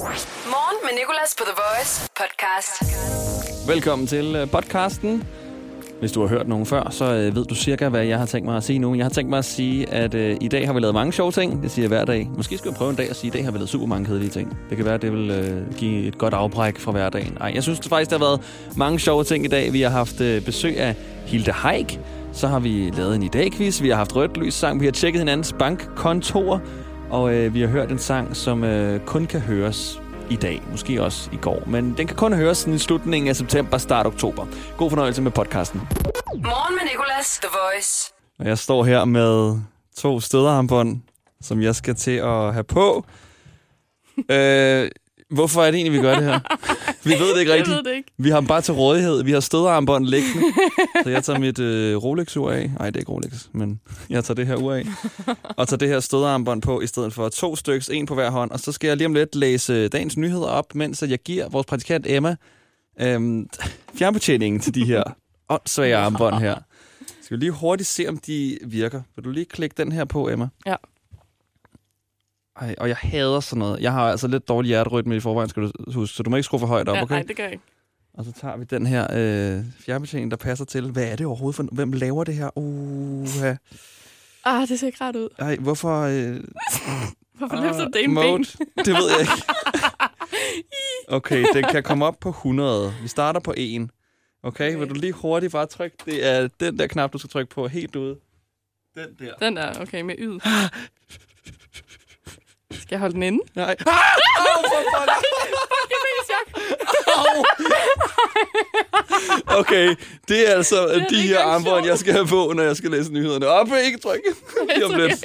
Morgen med Nicolas på The Voice podcast. Velkommen til øh, podcasten. Hvis du har hørt nogen før, så øh, ved du cirka, hvad jeg har tænkt mig at sige nu. Jeg har tænkt mig at sige, at øh, i dag har vi lavet mange sjove ting. Det siger jeg hver dag. Måske skal vi prøve en dag at sige, at i dag har vi lavet super mange kedelige ting. Det kan være, at det vil øh, give et godt afbræk fra hverdagen. Nej, jeg synes det faktisk, der har været mange sjove ting i dag. Vi har haft øh, besøg af Hilde Heik. Så har vi lavet en idé-quiz. Vi har haft rødt lys sang. Vi har tjekket hinandens bankkontor. Og øh, vi har hørt en sang, som øh, kun kan høres i dag. Måske også i går. Men den kan kun høres sådan i slutningen af september, start oktober. God fornøjelse med podcasten. Morgen med Nicolas, The Voice. Og jeg står her med to støderarmbånd, som jeg skal til at have på. øh, hvorfor er det egentlig, vi gør det her? Vi ved det ikke rigtigt. Jeg ved det ikke. Vi har dem bare til rådighed. Vi har støderarmbånd liggende. Så jeg tager mit øh, Rolex-ur af. Nej, det er ikke Rolex, men jeg tager det her ur af. Og tager det her støderarmbånd på, i stedet for to stykker, en på hver hånd. Og så skal jeg lige om lidt læse dagens nyheder op, mens jeg giver vores praktikant Emma øhm, fjernbetjeningen til de her åndssvage armbånd her. Skal vi lige hurtigt se, om de virker. Vil du lige klikke den her på, Emma? Ja. Ej, og jeg hader sådan noget. Jeg har altså lidt dårlig hjerterytme i forvejen, skal du huske, så du må ikke skrue for højt op, okay? Nej, det gør jeg ikke. Og så tager vi den her øh, fjernbetjening, der passer til. Hvad er det overhovedet for... Hvem laver det her? Uh, Ah, det ser ikke ret ud. Ej, hvorfor... Øh, Hvorfor ah, løfter det mode? ben? Det ved jeg ikke. Okay, den kan komme op på 100. Vi starter på 1. Okay, okay. vil du lige hurtigt bare trykke? Det er den der knap, du skal trykke på helt ude. Den der. Den der, okay, med yd. Skal jeg holde den inde? Nej. Ah! Au, for! Au. Okay, det er altså er de her armbånd, jeg skal have på, når jeg skal læse nyhederne. Op, ikke tryk. Lige om lidt.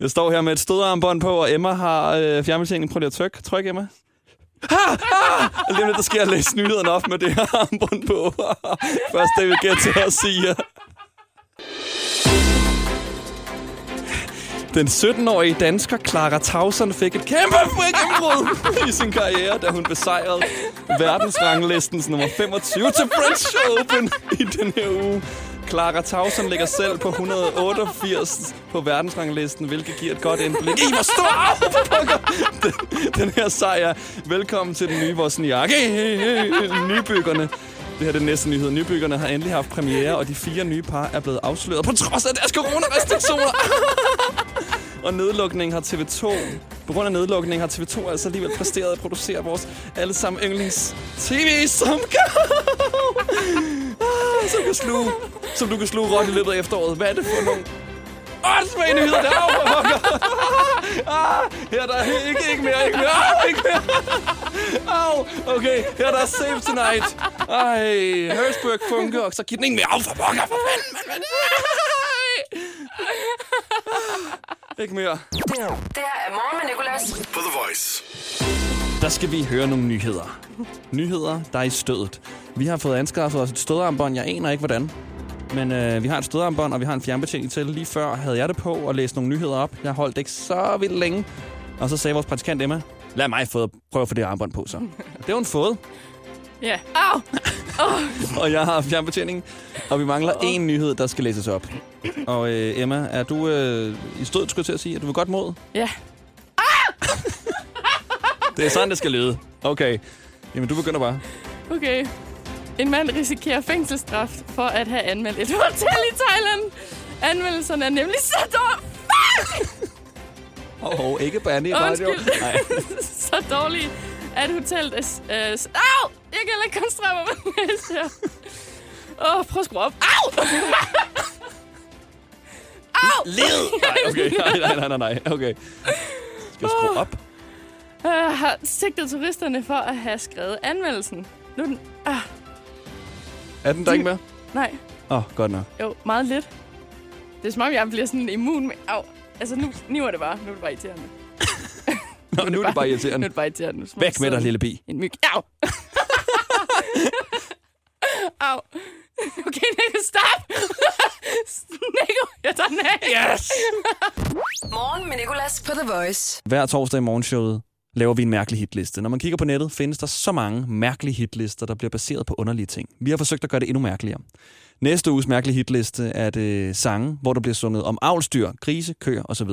Jeg står her med et stødarmbånd på, og Emma har øh, fjernbetjeningen. Prøv lige at trykke. Tryk, Emma. Ah, ah! Og lige lidt, der skal jeg læse nyhederne op med det her armbånd på. Først David Guetta og Sia. Den 17-årige dansker Clara Tauson fik et kæmpe gennembrud i sin karriere, da hun besejrede verdensranglistens nummer 25 til French Open i den her uge. Clara Tauson ligger selv på 188 på verdensranglisten, hvilket giver et godt indblik i, hvor stor den, den her sejr. Velkommen til den nye Wozniak. Ah, nybyggerne. Det her er den næste nyhed. Nybyggerne har endelig haft premiere, og de fire nye par er blevet afsløret på trods af deres coronarestriktioner. Og nedlukningen har TV2... På grund af nedlukningen har TV2 altså alligevel præsteret at producere vores allesammen yndlings tv som kan... Ah, som kan sluge... Som du kan sluge råt i løbet af efteråret. Hvad er det for nogle... Åndssvage nyheder der ah, her er der ikke, ikke mere, ikke mere, ah, ikke mere. Au, okay, her er safe Save Tonight. Ej, Hersberg funker, og så giv den ikke mere. Au, for pokker, for fanden, mand, mand. Ikke mere. Det her er Morgen med Nicolas. på The Voice. Der skal vi høre nogle nyheder. Nyheder, der er i stødet. Vi har fået anskaffet os et stødarmbånd. Jeg aner ikke, hvordan. Men øh, vi har et stødarmbånd, og vi har en fjernbetjening til. Lige før havde jeg det på og læste nogle nyheder op. Jeg holdt det ikke så vildt længe. Og så sagde vores praktikant Emma, lad mig få, prøve at få det armbånd på så. Det har hun fået, Ja. Au! og jeg har fjernbetjeningen. Og vi mangler én nyhed, der skal læses op. Og øh, Emma, er du øh, i stødet, skulle til at sige? Er du ved godt mod? Ja. Det er sådan, det skal lyde. Okay. Jamen, du begynder bare. Okay. En mand risikerer fængselsstraf for at have anmeldt et hotel i Thailand. Anmeldelserne er nemlig så dårlige. Åh, oh, ikke bande i radio. Så dårlige, at hotellet er... Øh, au! Jeg kan heller ikke koncentrere mig det her. Åh, oh, prøv at skrue op. Au! Au! Led! Nej, okay. Nej, nej, nej, nej. Okay. Skal jeg skrue op? Jeg har sigtet turisterne for at have skrevet anmeldelsen. Nu er den... Ah, Er den der ikke mere? nej. Åh, oh, godt nok. Jo, meget lidt. Det er som om, jeg bliver sådan immun med... Au. Altså, nu, nu er det bare, nu er det bare irriterende. Nå, nu er det bare Nu er irriterende. det bare irriterende. Er Væk med dig, lille bi. En myg. Au! Au. Okay, Nico, stop! Nico, jeg tager den af. Yes! Morgen med Nicolas på The Voice. Hver torsdag i morgenshowet, laver vi en mærkelig hitliste. Når man kigger på nettet, findes der så mange mærkelige hitlister, der bliver baseret på underlige ting. Vi har forsøgt at gøre det endnu mærkeligere. Næste uges mærkelige hitliste er det sange, hvor der bliver sunget om avlstyr, grise, køer osv.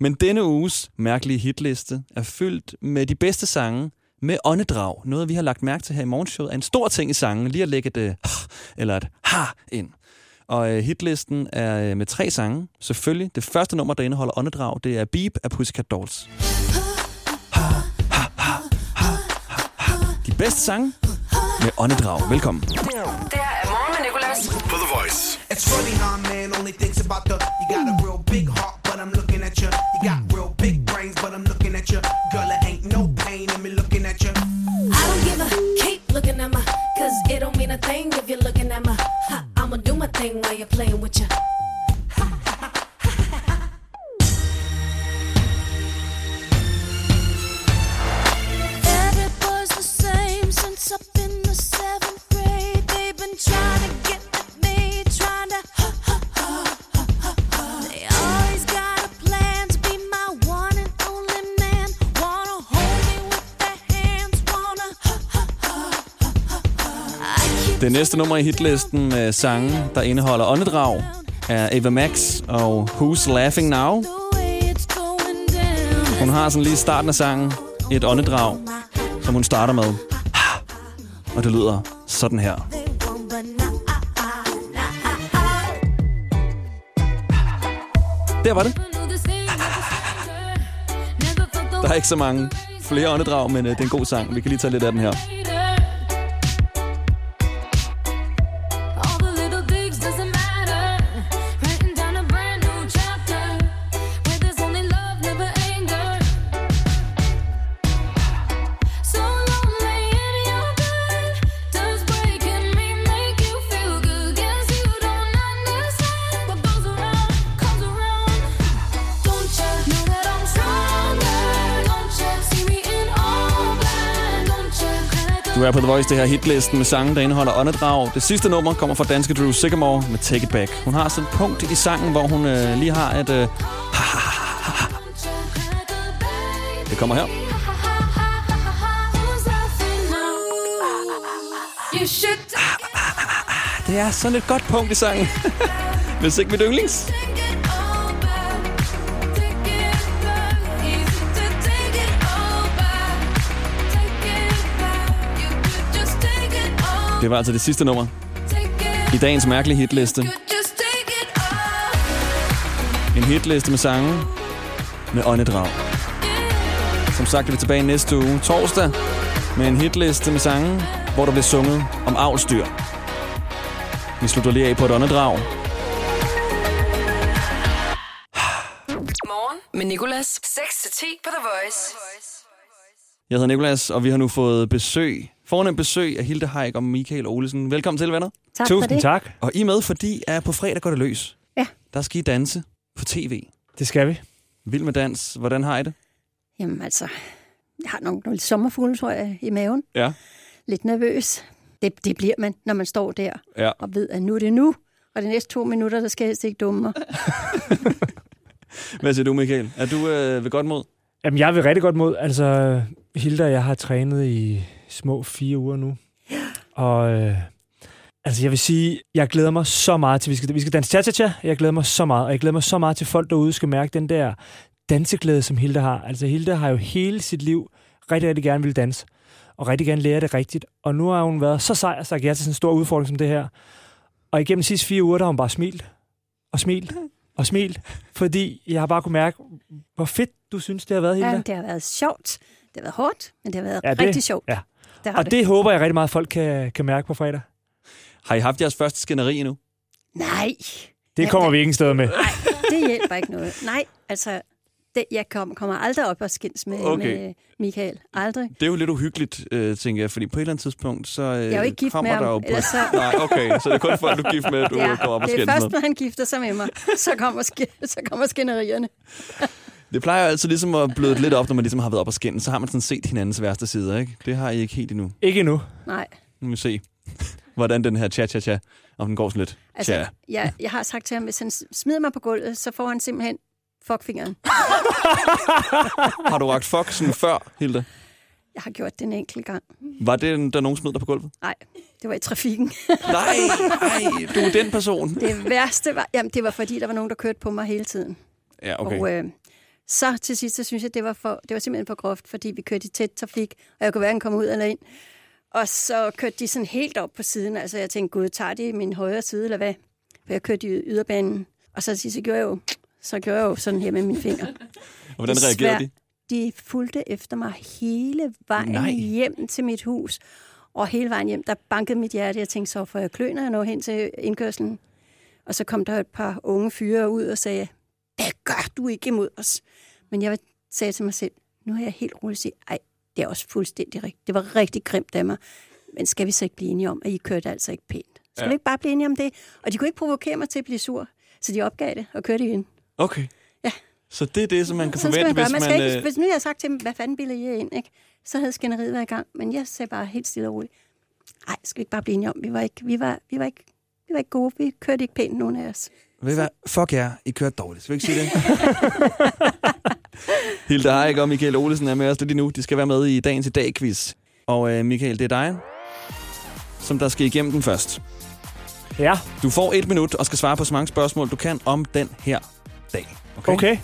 Men denne uges mærkelige hitliste er fyldt med de bedste sange med åndedrag. Noget, vi har lagt mærke til her i morgenshowet, er en stor ting i sangen. Lige at lægge et øh, eller et ha ind. Og øh, hitlisten er øh, med tre sange. Selvfølgelig. Det første nummer, der indeholder åndedrag, det er Beep af Pussycat Dolls. De bedste sange med åndedrag. Velkommen. Det her er morgen med Nicolas. Næste nummer i hitlisten med sange, der indeholder åndedrag, er Ava Max og Who's Laughing Now. Hun har sådan lige i starten af sangen et åndedrag, som hun starter med. Og det lyder sådan her. Der var det. Der er ikke så mange flere åndedrag, men øh, det er en god sang. Vi kan lige tage lidt af den her. The Voice, det her hitlisten med sange, der indeholder åndedrag. Det sidste nummer kommer fra danske Drew Sycamore med Take It Back. Hun har sådan et punkt i sangen, hvor hun øh, lige har et... Øh, det kommer her. Det er sådan et godt punkt i sangen. Hvis ikke mit yndlings. Det var altså det sidste nummer i dagens mærkelige hitliste. En hitliste med sange med åndedrag. Som sagt er vi tilbage næste uge, torsdag, med en hitliste med sange, hvor der bliver sunget om avlstyr. Vi slutter lige af på et åndedrag. Morgen med Nicolas. 6-10 på The Voice. Jeg hedder Nikolas, og vi har nu fået besøg, fornemt besøg af Hilde Haik og Michael Olesen. Velkommen til, venner. Tak for Tusind det. tak. Og I er med, fordi at på fredag går det løs. Ja. Der skal I danse på tv. Det skal vi. Vild med dans. Hvordan har I det? Jamen altså, jeg har nogle, nogle sommerfugle, tror jeg, i maven. Ja. Lidt nervøs. Det, det bliver man, når man står der Ja. og ved, at nu er det nu. Og de næste to minutter, der skal jeg helst ikke dumme mig. Hvad siger du, Michael? Er du øh, ved godt mod? Jamen, jeg vil rigtig godt mod. Altså, Hilda og jeg har trænet i små fire uger nu. Og øh, altså, jeg vil sige, jeg glæder mig så meget til, vi skal, vi skal danse cha-cha-cha. Jeg glæder mig så meget, og jeg glæder mig så meget til folk derude skal mærke den der danseglæde, som Hilda har. Altså, Hilda har jo hele sit liv rigtig, rigtig gerne vil danse, og rigtig gerne lære det rigtigt. Og nu har hun været så sej og sagt ja til sådan en stor udfordring som det her. Og igennem de sidste fire uger, der har hun bare smilt og smilt og smilt, fordi jeg har bare kunne mærke, hvor fedt du synes, det har været, Hilda. Ja, det har været sjovt. Det har været hårdt, men det har været Ja, ja, det- rigtig sjovt. ja. Det Og det håber jeg rigtig meget, at folk kan, kan mærke på fredag. Har I haft jeres første skænderi endnu? Nej, Det Ja, kommer men- vi ingen steder med. det hjælper ikke noget. Nej, altså, det, jeg kom, kommer aldrig op og skændes med, Okay. med Michael. Aldrig. Det er jo lidt uhyggeligt, øh, tænker jeg, fordi på et eller andet tidspunkt, så øh, Jeg er jo ikke gift kommer med der ham, jo... På... så- Nej, okay, så det er kun folk, du er gift med, du ja, kommer op og det er skændes først, med. når han gifter sig med mig, så kommer, sk- så kommer skænderierne. Det plejer jo altid ligesom at bløde lidt op, når man ligesom har været op og skændes. Så har man sådan set hinandens værste sider, ikke? Det har I ikke helt endnu. Ikke endnu. Nej, Nu må vi se, hvordan den her cha-cha-cha, om den går sådan lidt. altså, Tja. jeg, jeg har sagt til ham, hvis han smider mig på gulvet, så får han simpelthen fuckfingeren. Har du ragt fuck sådan før, Hilda? Jeg har gjort det en enkelt gang. Var det, der nogen smed dig på gulvet? Nej, det var i trafikken. Nej, nej, du er den person. Det værste var, jamen det var fordi, der var nogen, der kørte på mig hele tiden. Ja, Okay. Og øh, så til sidst, så synes jeg, det var, for, det var simpelthen for groft, fordi vi kørte i tæt trafik, og jeg kunne hverken komme ud eller ind. Og så kørte de sådan helt op på siden. Altså jeg tænkte, gud, tager de min højre side, eller hvad? For jeg kørte i yderbanen. Og så til sidst, så gjorde jeg jo, så gjorde jeg jo sådan her med mine fingre. Hvordan Desværre. reagerede de? De fulgte efter mig hele vejen Nej. Hjem til mit hus. Og hele vejen hjem, der bankede mit hjerte. Jeg tænkte, så får jeg klø, når jeg når hen til indkørslen. Og så kom der et par unge fyre ud og sagde, det gør du ikke imod os. Men jeg sagde til mig selv, nu er jeg helt rolig sige, ej, det er også fuldstændig rigtigt. Det var rigtig grimt af mig. Men skal vi så ikke blive enige om, at I kørte altså ikke pænt? Skal ja. vi ikke bare blive enige om det? Og de kunne ikke provokere mig til at blive sur. Så de opgav det og kørte igen. Okay. Ja. Så det er det, som man kan Sådan forvente, man hvis Man man... skal ikke, øh, hvis nu jeg har sagt til dem, hvad fanden bilder I ind, ikke? så havde skænderiet været i gang. Men jeg sagde bare helt stille og roligt, nej, skal vi ikke bare blive enige om, vi var ikke, vi var, vi var ikke, vi var ikke gode, vi kørte ikke pænt, nogen af os. Ved I hvad? Fuck jer, I kørte dårligt. Skal vi ikke sige det? Hilda Haik og Michael Olesen er med os lidt nu. De skal være med i dagens i dag-quiz. Og øh, Michael, det er dig, som der skal igennem den først. Ja, Du får et minut og skal svare på så mange spørgsmål, du kan om den her dag. okay.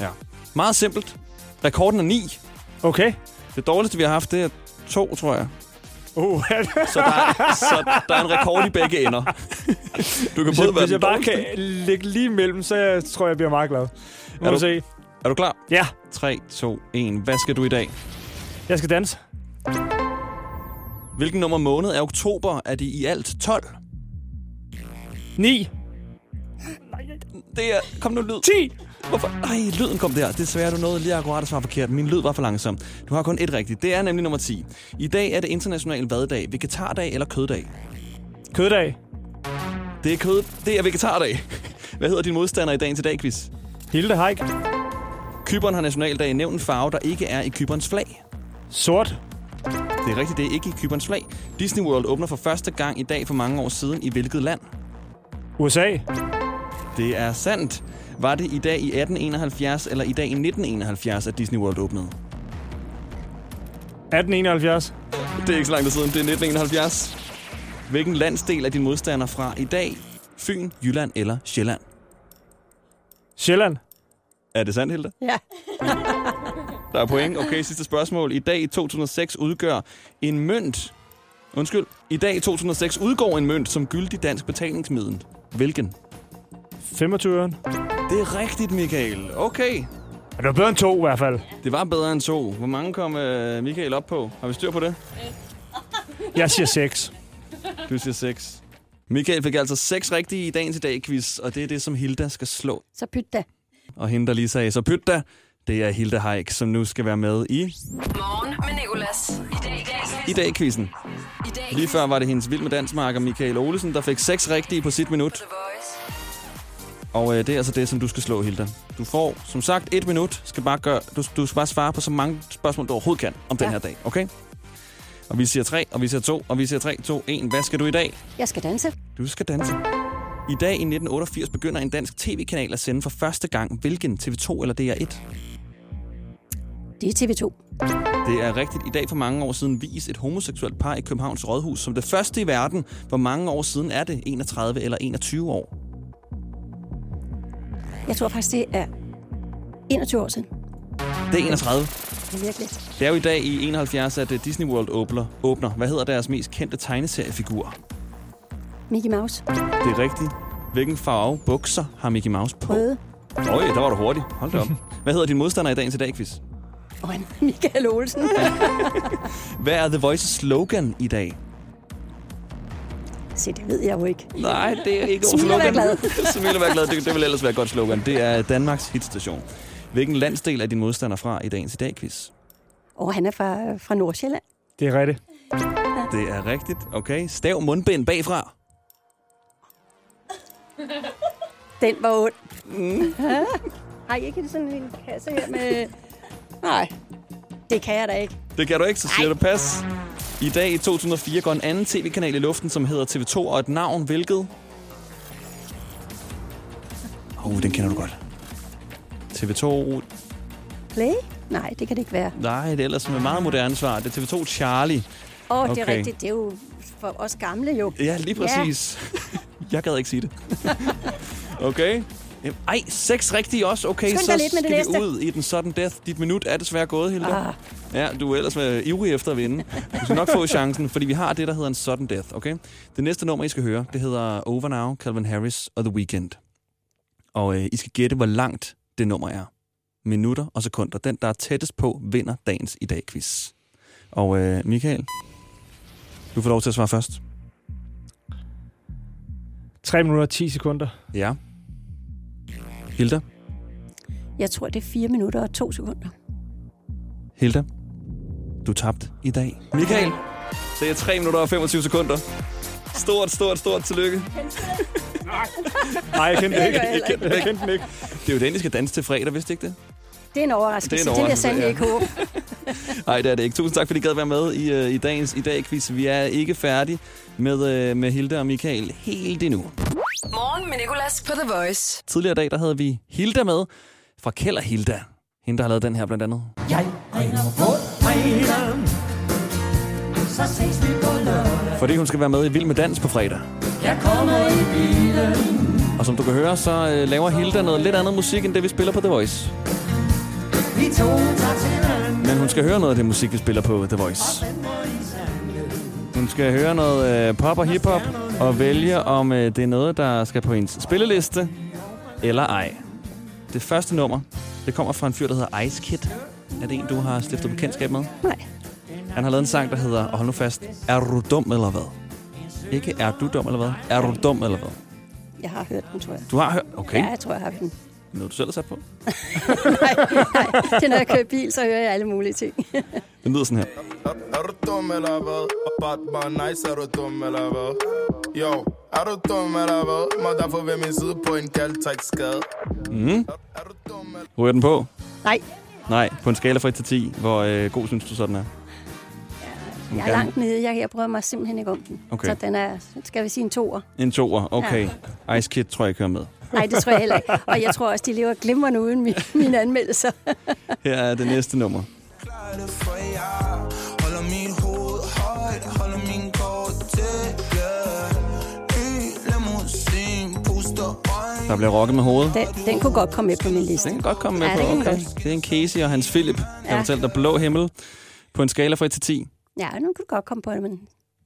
Ja. Meget simpelt. Rekorden er 9. Okay. Det dårligste, vi har haft, det er to, tror jeg. Uh, Så der er, så der er en rekord i begge ender. Du kan hvis, både jeg, være hvis jeg bare dårligste. kan ligge lige imellem, så jeg, tror jeg, jeg bliver meget glad. Må Er du du- se. Er du klar? Ja, 3, 2, 1. Hvad skal du i dag? jeg skal danse. Hvilken nummer måned er oktober? Er det i alt 12? 9. Det er... Kom nu, lyd. 10. Hvorfor? Ej, lyden kom der. Desværre, du nåede lige akkurat at svare forkert. Min lyd var for langsom. Du har kun et rigtigt. Det er nemlig nummer 10. I dag er det international vaddag, vegetardag eller køddag? Køddag. Det er kød. Det er vegetardag. Hvad hedder din modstander i dagens i dag, quiz? Hilde Haik. Kyberen har nationaldag. Nævn en farve, der ikke er i Kyberns flag. Sort. Det er rigtigt, det er ikke i Kyberns flag. Disney World åbner for første gang i dag for mange år siden i hvilket land? USA. Det er sandt. Var det i dag i 1871 eller i dag i 1971, at Disney World åbnede? 1871. Det er ikke så lang tid siden. Det er 1971. Hvilken landsdel er din modstander fra i dag? Fyn, Jylland eller Sjælland? Sjælland. Er det sandt, Hilda? Ja. Der er point. Okay, sidste spørgsmål. I dag i 2006 udgør en mønt... Undskyld. I dag i 2006 udgår en mønt som gyldig dansk betalingsmiddel. Hvilken? 25 øren. Det er rigtigt, Michael. Okay. Ja, det var bedre end to i hvert fald. Det var bedre end to. Hvor mange kom øh, Michael op på? Har vi styr på det? Jeg siger 6. Du siger 6. Michael fik altså 6 rigtige i dagens i dag quiz, og det er det, som Hilda skal slå. Så pyt da. Og hende, der lige sagde, så pyt da, det er Hilda Haik, som nu skal være med i Morgen med Nicolas. I dag i dag. i dag quizzen. I dag Lige før var det hendes vild med dansmarker Michael Olesen, der fik 6 rigtige på sit minut. Og øh, det er altså det, som du skal slå, Hilda. Du får, som sagt, et minut. Skal bare gøre, du, du skal bare svare på så mange spørgsmål, du overhovedet kan om den Ja. her dag, okay? Og vi siger 3, og vi siger 2, og vi siger 3, 2, 1. Hvad skal du i dag? Jeg skal danse. Du skal danse. I dag i 1988 begynder en dansk tv-kanal at sende for første gang. Hvilken? TV2 eller DR1? Det er TV2. Det er rigtigt. I dag for mange år siden vis et homoseksuelt par i Københavns Rådhus som det første i verden. Hvor mange år siden er det? 31 eller 21 år? Jeg tror faktisk, det er 21 år siden. Det er 31. Det er virkelig. Det er jo i dag i 71, at øh, Disney World åbner. åbner. Hvad hedder deres mest kendte tegneseriefigur? Mickey Mouse. Det er rigtigt. Hvilken farve bukser har Mickey Mouse på? Røde. Øj, der var du hurtig. Hold da op. Hvad hedder din modstander i dagens i dag, quiz? Michael Olsen. Hvad er The Voice's slogan i dag? Se, det ved jeg jo ikke. Nej, det er ikke Smil og vær glad. Smil og vær glad. Det, det vil ellers være et godt slogan. Det er Danmarks hitstation. Hvilken landsdel er din modstander fra i dagens i dag, quiz? Og han er fra, fra Nordsjælland. Det er rigtigt. Det er rigtigt. Okay. Stav mundbind bagfra. Den var ond. Mm. Har I ikke sådan en kasse her med... Nej, det kan jeg da ikke. Det kan du ikke, så siger du pas. I dag i 2004 går en anden tv-kanal i luften, som hedder TV2, og et navn, hvilket? Åh, oh, den kender du godt. TV2... Play? Nej, det kan det ikke være. Nej, det er ellers med meget moderne svar. Det er TV2 Charlie. Åh, oh, det er Okay. rigtigt. Det er jo for os gamle jo. Ja, lige præcis. Jeg gad ikke sige det. okay. Ej, seks rigtige også. Okay, Skynd så lidt med det skal vi næste. ud i den sudden death. Dit minut er desværre gået, Hilda. Ah, Ja, du er ellers ivrig efter at vinde. Du skal nok få chancen, fordi vi har det, der hedder en sudden death, okay? Det næste nummer, I skal høre, det hedder Over Now, Calvin Harris og The Weeknd. Og øh, I skal gætte, hvor langt det nummer er. Minutter og sekunder. Den, der er tættest på, vinder dagens i dag quiz. Og øh, Michael, du får lov til at svare først. 3 minutter og 10 sekunder. Ja. Hilda? jeg tror, det er 4 minutter og 2 sekunder. Hilda, du tabte i dag. Michael, det er 3 minutter og 25 sekunder. Stort, stort, stort tillykke. Nej, jeg kendte det ikke. jeg kendte, jeg kendte den ikke. Det er jo den, I skal danse til fredag, vidste ikke det? Det er en overraskelse. Det er en det vil jeg overraskelse, sandelig ikke håbe. Nej, det er det ikke. Tusind tak, fordi I gad være med i, øh, i dagens i dag quiz. Vi er ikke færdige med, øh, med Hilda og Michael helt endnu. Morgen med Nicolas på The Voice. Tidligere i dag, der havde vi Hilda med fra og Hilda. Hende, der har lavet den her blandt andet. Jeg ringer på fredag, så ses vi på lørdag. Fordi hun skal være med i Vild med Dans på fredag. Jeg kommer i bilen, Og som du kan høre, så øh, laver Hilda noget lidt andet musik, end det vi spiller på The Voice. vi to tager. Men hun skal høre noget af det musik, vi spiller på The Voice. Hun skal høre noget øh, pop og hiphop og vælge, om øh, det er noget, der skal på hendes spilleliste eller ej. Det første nummer, det kommer fra en fyr, der hedder Ice Kid. Er det en, du har stiftet bekendtskab med? Nej. Han har lavet en sang, der hedder, og hold nu fast, Er du dum eller hvad? Ikke er du dum eller hvad? Er du dum eller hvad? Jeg har hørt den, tror jeg. Du har hørt? Okay. Ja, jeg tror, jeg har hørt den. Noget, du selv har sat på? nej, nej, det er, når jeg kører bil, så hører jeg alle mulige ting. Den lyder sådan her. Er, du dum eller hvad? Bare, bare nice, er du dum eller hvad? Jo, er du dum eller hvad? Må derfor ved min side på en kaldtræk skade. Mm. Er Ryger den på? Nej, Nej, på en skala fra 1 til 10. Hvor øh, god synes du så, den er? jeg er langt nede. Jeg, jeg bryder mig simpelthen ikke om den. Okay. Så den er, skal vi sige, en toer. En toer, okay. Ja. Ice Kid tror jeg ikke hører med. Nej, det tror jeg heller ikke. Og jeg tror også, de lever glimrende uden min, mine anmeldelser. Her er det næste nummer. Der bliver rocket med hovedet. Den, den kunne godt komme med på min liste. Den kan godt komme med Ja, på. Okay. godt. Det er en Casey og hans Philip, der Ja. fortæller dig blå himmel. På en skala fra 1 til 10. Ja, nu kunne du godt komme på det, men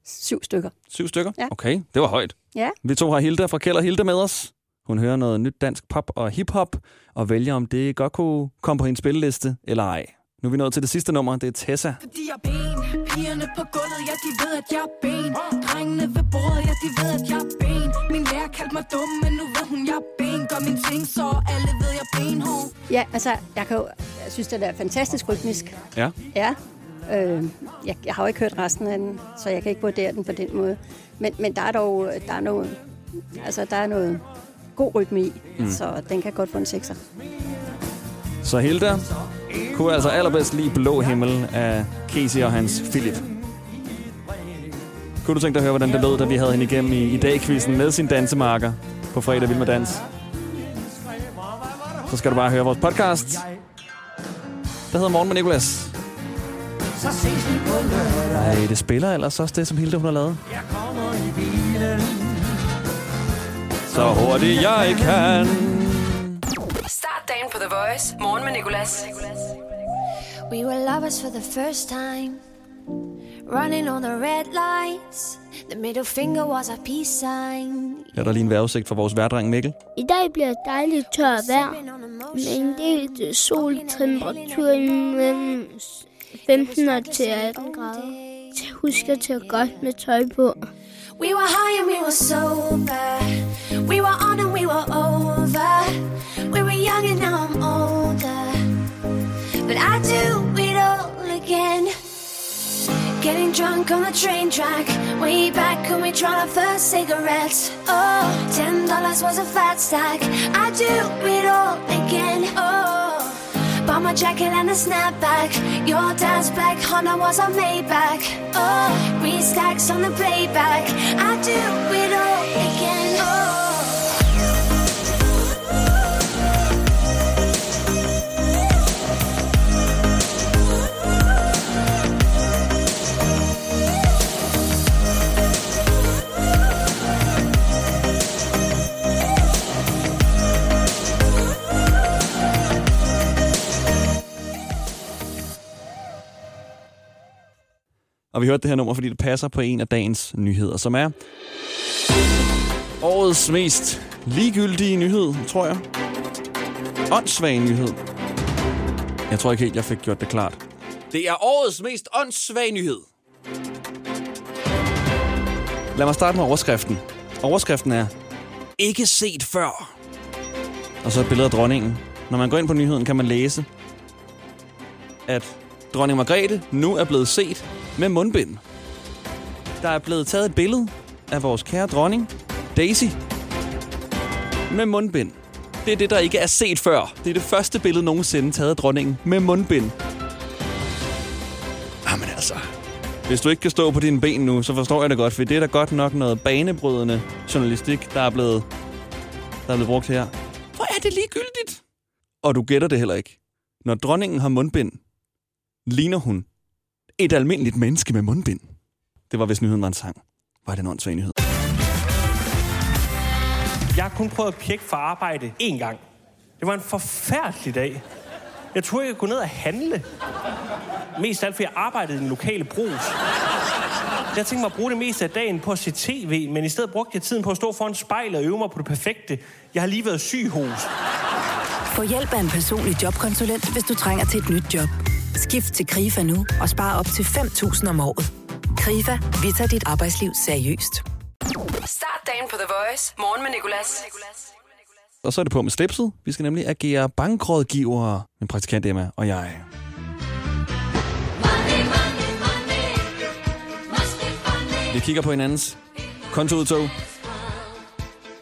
syv stykker. Syv stykker? Ja. Okay, det var højt. Ja. Vi to har Hilda fra Kjeld og Hilda med os. Hun hører noget nyt dansk pop og hiphop, og vælger, om det godt kunne komme på hendes spilleliste eller ej. Nu er vi nået til det sidste nummer. Det er Tessa. Fordi jeg ben Pigerne på gulvet, ja de ved at jeg er ben Drengene ved bordet, ja de ved at jeg er ben Min lærer kaldte mig dum, men nu ved hun jeg ben Gør min ting, så alle ved jeg benhård Ja, altså, jeg, kan jo, jeg synes, det er fantastisk rytmisk. Ja. Ja. Øh, jeg, jeg har jo ikke hørt resten af den, så jeg kan ikke vurdere den på den måde. Men, men der er dog der er noget, altså, der er noget god rytme i, mm. så den kan godt få en sekser. Så Hilda kunne altså allerbedst lide Blå Himmel af Casey og hans Philip. Kunne du tænke dig at høre, hvordan det lød, da vi havde hende igennem i, i dag-quizzen med sin dansemarker på fredag Vild med Dans? Så skal du bare høre vores podcast. Der hedder Morgen med Nicolas. Så ses vi på lørdag. Ej, det spiller ellers også det, som Hilda hun har lavet. Jeg kommer i bilen. Så hurtigt jeg kan. Start dagen på The Voice. Morgen med Nicolas. We were lovers for the first time. Running on the red lights. The middle finger was a peace sign. Her er der lige en vejrudsigt for vores værdreng Mikkel. I dag bliver det dejligt tørt vejr med en del sol, temperatur mellem 15 og til 18 grader. Husk at tage godt med tøj på. We were high and we were sober. We were on and we were over. We were young and now I'm older. But I do. Getting drunk on the train track. Way back when we tried our first cigarettes. Oh, ten dollars was a fat stack. I do it all again. Oh, bought my jacket and a snapback. Your dad's black Honda was a Maybach. Oh, green stacks on the playback. I do it all again. Oh. Og vi hørte det her nummer, fordi det passer på en af dagens nyheder, som er årets mest ligegyldige nyhed, tror jeg. Åndssvag nyhed. Jeg tror ikke helt, jeg fik gjort det klart. Det er årets mest åndssvage nyhed. Lad mig starte med overskriften. Overskriften er Ikke set før. Og så et billede af dronningen. Når man går ind på nyheden, kan man læse, at dronning Margrethe nu er blevet set med mundbind. Der er blevet taget et billede af vores kære dronning, Daisy, med mundbind. Det er det, der ikke er set før. Det er det første billede nogensinde taget af dronningen med mundbind. Jamen altså, hvis du ikke kan stå på dine ben nu, så forstår jeg det godt, for det er da godt nok noget banebrydende journalistik, der er blevet, der er blevet brugt her. Hvor er det ligegyldigt? Og du gætter det heller ikke. Når dronningen har mundbind, ligner hun et almindeligt menneske med mundbind. Det var, hvis nyheden var en sang. Var det en åndssvag nyhed? Jeg har kun prøvet at pjekke for arbejde én gang. Det var en forfærdelig dag. Jeg turde ikke gå ned og handle. Mest af alt, fordi jeg arbejdede i den lokale brus. Jeg tænkte mig at bruge det meste af dagen på at se tv, men i stedet brugte jeg tiden på at stå foran spejlet og øve mig på det perfekte. Jeg har lige været syg hos. Få hjælp af en personlig jobkonsulent, hvis du trænger til et nyt job. Skift til KRIFA nu og spar op til 5.000 om året. KRIFA, vi tager dit arbejdsliv seriøst. Start dagen på The Voice. Morgen med Nicolas. Og så er det på med slipset. Vi skal nemlig agere bankrådgivere, min praktikant Emma og jeg. Vi kigger på hinandens kontoudtog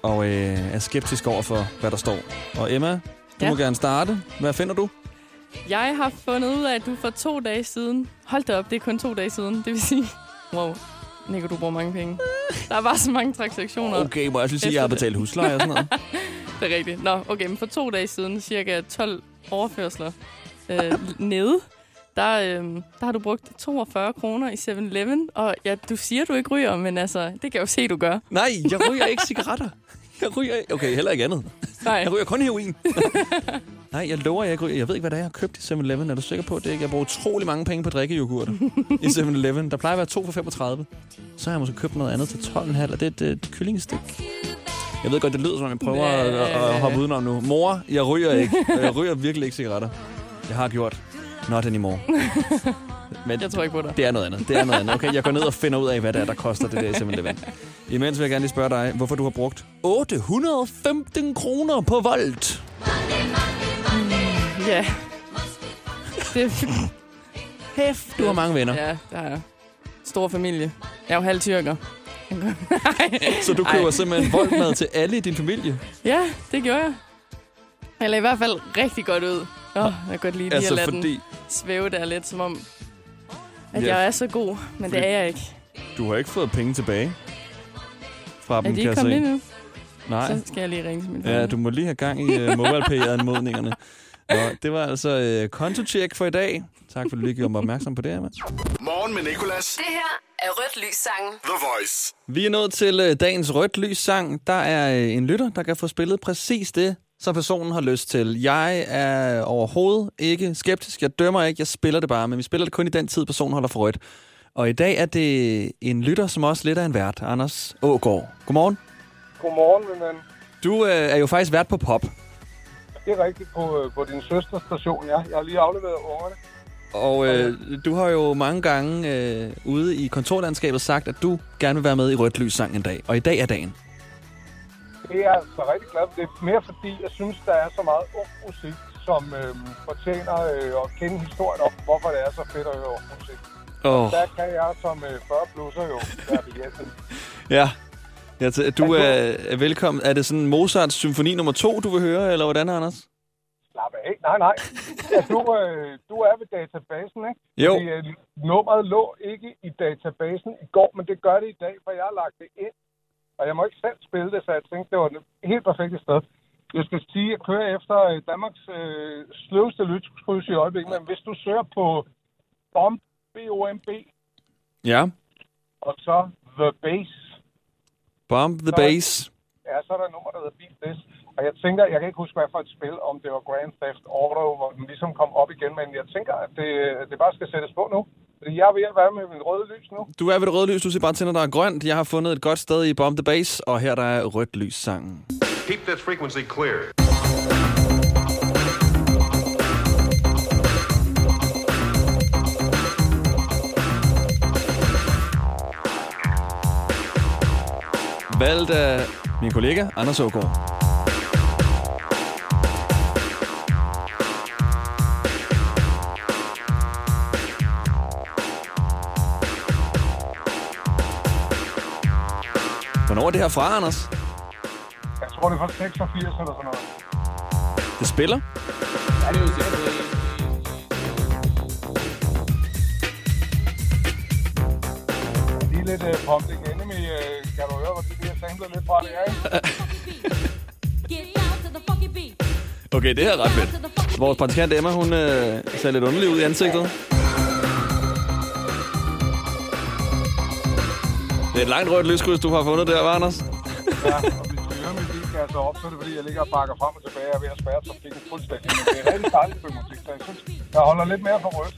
og øh, er skeptisk over for, hvad der står. Og Emma, du ja. Ja. må gerne starte. Hvad finder du? Jeg har fundet ud af, at du for to dage siden... Hold da op, det er kun to dage siden. Det vil sige... Wow, Nico, du bruger mange penge. Der er bare så mange transaktioner. Okay, må jeg også lige sige, at jeg har betalt husleje og sådan noget. Det er rigtigt. Nå, okay, men for to dage siden, cirka 12 overførsler øh, nede, der, øh, der har du brugt 42 kroner i 7-Eleven. Og ja, du siger, du ikke ryger, men altså, det kan jeg jo se, du gør. Nej, jeg ryger ikke cigaretter. Jeg ryger ikke. Okay, heller ikke andet. Nej. Jeg ryger kun heroin. Nej, jeg lover, jeg ikke ryger. Jeg ved ikke, hvad det er, jeg har købt i 7-Eleven. Er du sikker på, det ikke? Jeg bruger utrolig mange penge på drikkejoghurter i 7-Eleven. Der plejer at være 2 for 35. Så har jeg måske købt noget andet til 12,5, og det er et, et kyllingestik. Jeg ved godt, det lyder som om, jeg prøver at, at, hoppe udenom nu. Mor, jeg ryger ikke. Jeg ryger virkelig ikke cigaretter. Jeg har gjort. Not anymore. Men Jeg tror ikke på dig. det er noget andet. Det er noget andet. Okay, jeg går ned og finder ud af, hvad det er, der koster det der i 7-Eleven. Imens vil jeg gerne lige spørge dig, hvorfor du har brugt 815 kroner på Volt. Ja. Det, Hæft, du har mange venner. ja, der er stor familie. Jeg er jo halv tyrker. Så du køber Ej. simpelthen Volt-mad til alle i din familie? Ja, det gjorde jeg. Eller i hvert fald rigtig godt ud. Åh, oh, jeg kan godt lide lige Altså, at lade fordi- den svæve der lidt, som om, at Ja, jeg er så god. Men fordi- det er jeg ikke. Du har ikke fået penge tilbage fra Er dem, de kan ikke jeg se. nu? Nej. Så skal jeg lige ringe til min Ja, du må lige have gang i uh, MobilePay-anmodningerne. Nå, det var altså uh, kontotjek for i dag. Tak for, at du lige gjorde mig opmærksom på det, Emma. Morgen med Nicolas. Det her er Rødt Lys sangen. The Voice. Vi er nået til uh, dagens rødt lys sang. Der er uh, en lytter, der kan få spillet præcis det, så personen har lyst til. Jeg er overhovedet ikke skeptisk. Jeg dømmer ikke. Jeg spiller det bare, men vi spiller det kun i den tid, personen holder for rødt. Og i dag er det en lytter, som også lidt er en vært, Anders Ågaard. Godmorgen. Godmorgen, min ven. Du uh, er jo faktisk vært på pop. Det er rigtigt på, øh, på din søsters station, ja. Jeg har lige afleveret ungerne. Og øh, du har jo mange gange øh, ude i kontorlandskabet sagt, at du gerne vil være med i Rødt Lys sang en dag. Og i dag er dagen. Det er jeg altså rigtig glad for. Det er mere fordi, jeg synes, der er så meget ung musik, som øh, fortjener øh, at kende historien om, hvorfor det er så fedt at høre musik. Åh. Der kan jeg som øh, 40 plusser jo være behjælpelig. Ja. ja du er, er velkommen. Er det sådan Mozarts symfoni nummer to, du vil høre, eller hvordan, Anders? Slap af. Nej, nej. Ja, du, øh, du er ved databasen, ikke? Jo. Fordi, øh, nummeret lå ikke i databasen i går, men det gør det i dag, for jeg har lagt det ind. Og jeg må ikke selv spille det, så jeg tænkte, det var et helt perfekt sted. Jeg skal sige, at jeg kører efter øh, Danmarks øh, sløveste lytkryds i øjeblikket, men hvis du søger på BOMB, B-O-M-B, Ja. og så The Bass, Bomb the Så- Bass. ja, så er der nummer, der hedder Beat This. Og jeg tænker, jeg kan ikke huske, hvad for et spil, om det var Grand Theft Auto, hvor den ligesom kom op igen, men jeg tænker, at det, det bare skal sættes på nu. Fordi jeg er ved at være med min røde lys nu. Du er ved det røde lys, du siger bare til, når der er grønt. Jeg har fundet et godt sted i Bomb the Base, og her der er rødt lys sangen. Keep this frequency clear. Valgt af min kollega, Anders Ågaard. Det her fra, Anders? Jeg tror, det er fra 86 eller sådan noget. Det spiller? Ja, det er jo sikkert. Lige lidt uh, Public Enemy. Uh, kan du høre, hvor de bliver samlet lidt fra det er, ikke? Okay, det her er ret fedt. Vores praktikant Emma, hun øh, ser lidt underlig ud i ansigtet. Det er et langt rødt lyskryds, du har fundet der, hva', Anders? Ja, og hvis du hører min bil, kan jeg så op, så er det fordi, jeg ligger og bakker frem og tilbage og er ved at spærre trafikken fuldstændig. Men det er rigtig dejligt for musik, så jeg synes, jeg holder lidt mere for rødt.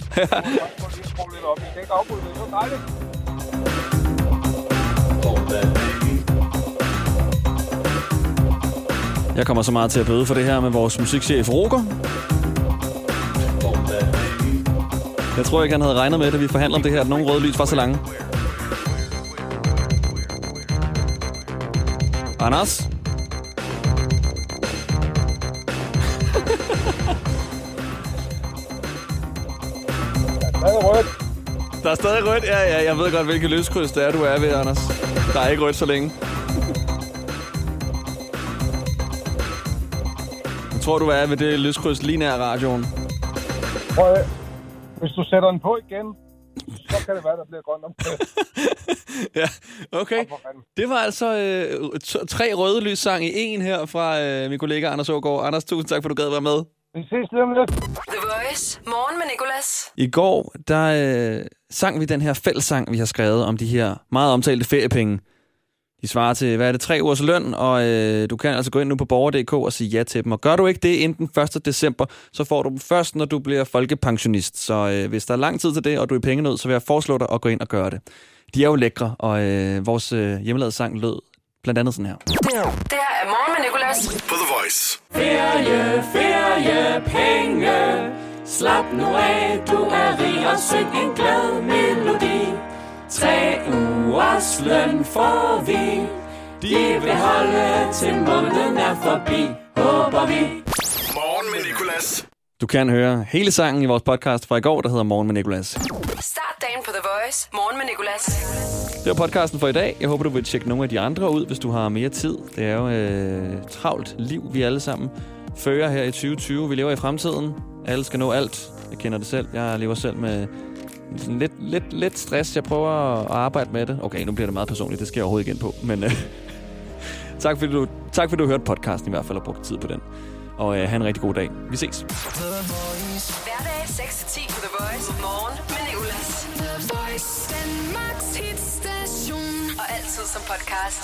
Jeg må lige skrue lidt op. Vi skal ikke afbryde det, det er dejligt. Jeg kommer så meget til at bøde for det her med vores musikchef Roger. Jeg tror ikke, han havde regnet med det, vi forhandler om det her, at nogen røde lys var så lange. Anders? Stadig rødt. Der er stadig rødt? Ja, ja, jeg ved godt, hvilket lyskryds det er, du er ved, Anders. Der er ikke rødt så længe. Jeg tror, du er ved det lyskryds lige nær radioen. Prøv at, hvis du sætter den på igen, kan det være, der bliver grønt om det. Ja, okay. Det var altså øh, tre røde lyssang i en her fra øh, min kollega Anders Ågaard. Anders, tusind tak, for du gad være med. Vi ses lige om lidt. The Voice. Morgen med Nicolas. I går, der øh, sang vi den her fællessang, vi har skrevet om de her meget omtalte feriepenge. De svarer til, hvad er det, tre ugers løn, og øh, du kan altså gå ind nu på borger.dk og sige ja til dem. Og gør du ikke det inden den 1. december, så får du dem først, når du bliver folkepensionist. Så øh, hvis der er lang tid til det, og du er i pengenød, så vil jeg foreslå dig at gå ind og gøre det. De er jo lækre, og øh, vores øh, hjemmelavede sang lød blandt andet sådan her. Det her er Morgen med Nicolas. På The Voice. Ferie, ferie, penge. Slap nu af, du er rig og syng en glad ugers løn får vi. De vil holde til måneden er forbi, håber vi. Morgen med Nicolas. Du kan høre hele sangen i vores podcast fra i går, der hedder Morgen med Nicolas. Start dagen på The Voice. Morgen med Nicolas. Det var podcasten for i dag. Jeg håber, du vil tjekke nogle af de andre ud, hvis du har mere tid. Det er jo øh, travlt liv, vi alle sammen fører her i 2020. Vi lever i fremtiden. Alle skal nå alt. Jeg kender det selv. Jeg lever selv med sådan lidt, lidt, lidt stress. Jeg prøver at arbejde med det. Okay, nu bliver det meget personligt. Det skal jeg overhovedet ind på. Men øh, tak, fordi du, tak fordi du hørte podcasten i hvert fald og brugte tid på den. Og øh, have en rigtig god dag. Vi ses. Hverdag 6-10 på The Voice. Morgen med Nicolas. The Voice. Danmarks hitstation. Og altid som podcast.